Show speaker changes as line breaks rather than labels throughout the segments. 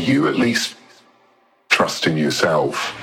you at least trust in yourself?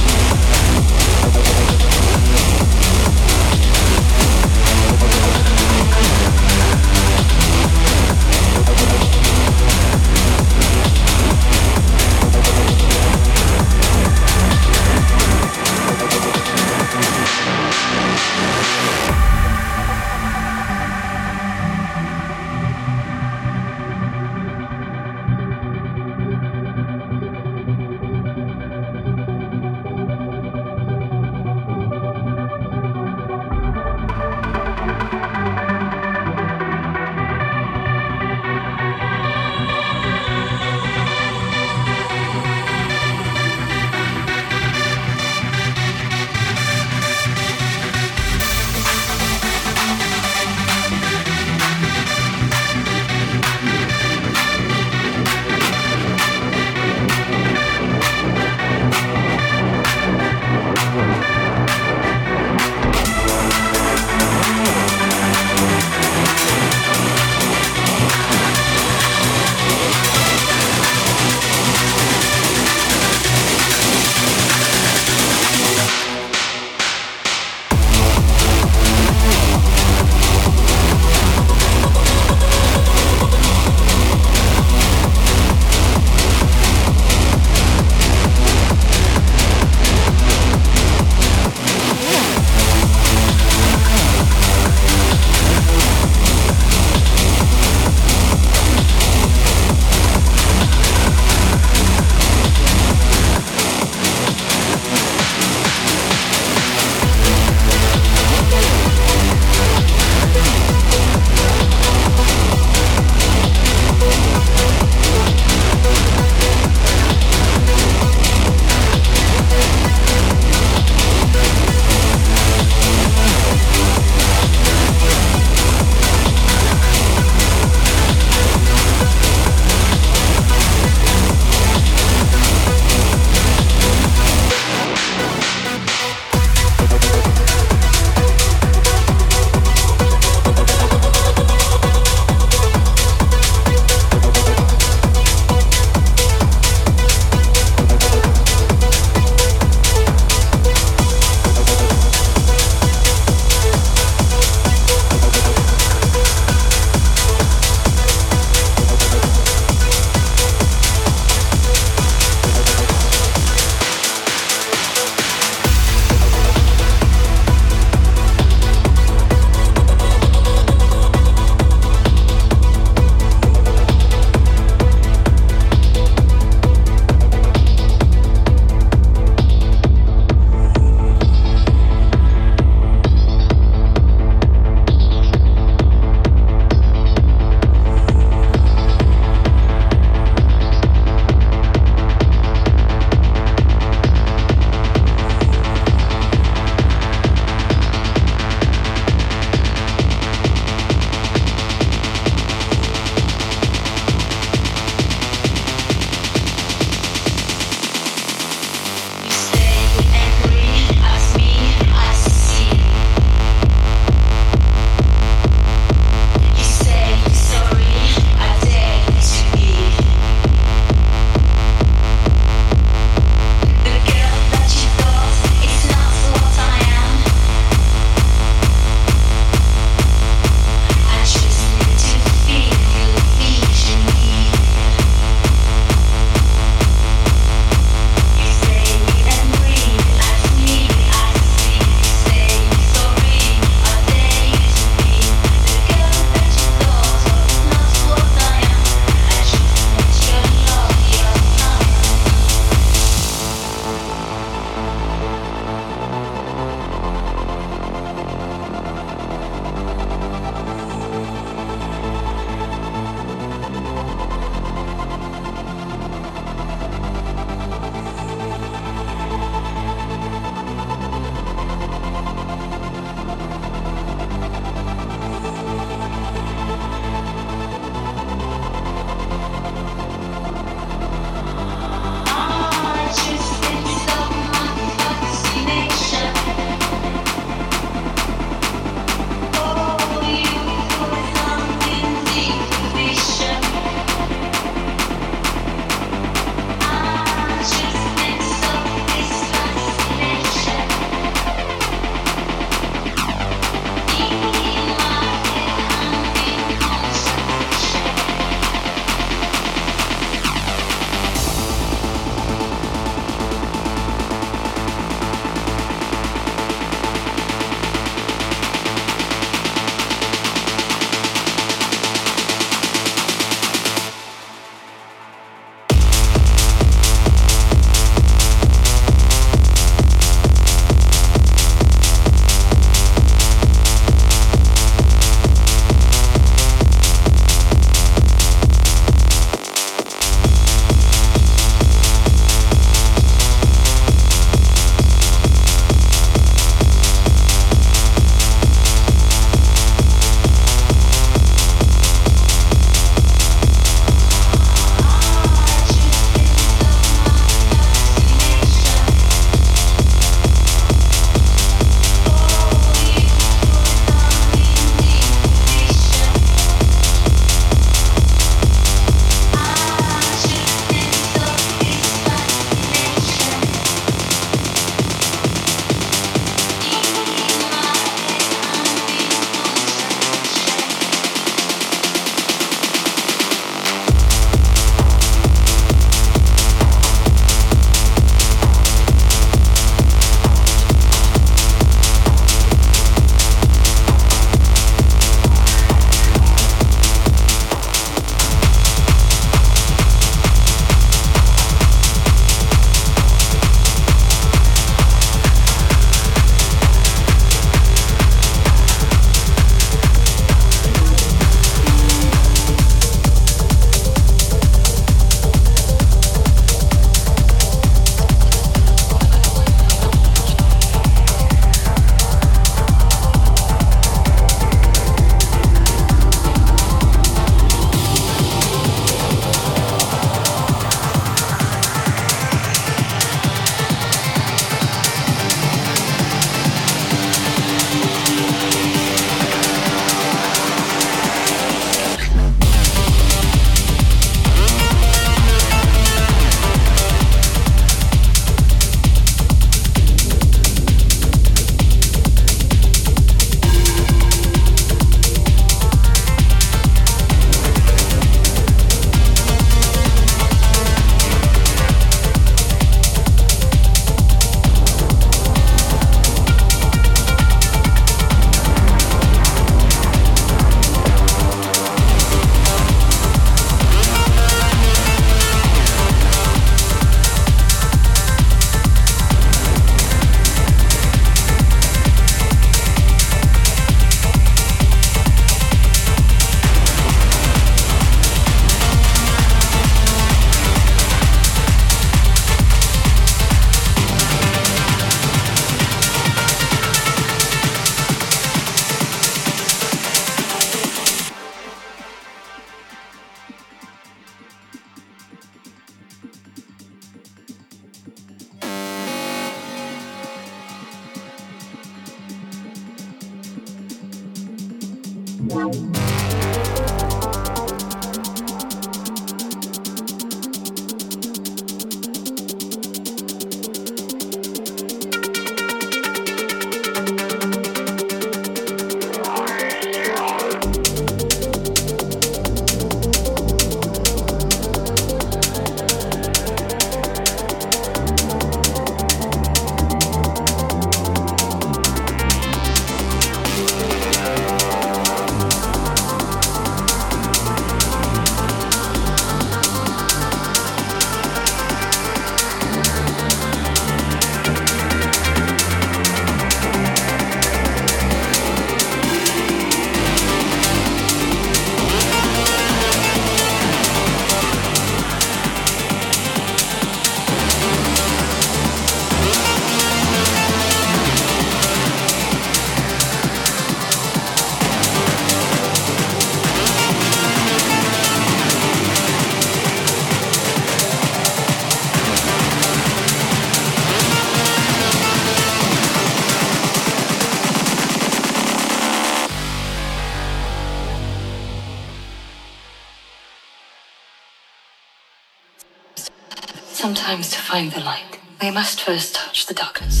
Must first touch the darkness.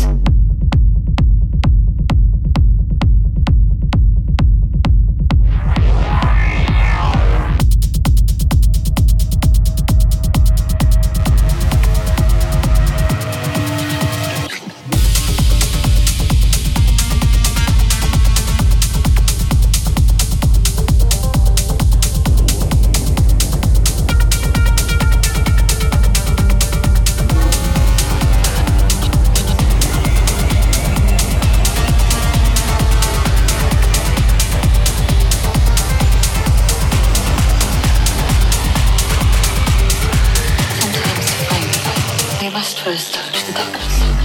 First touch the darkness.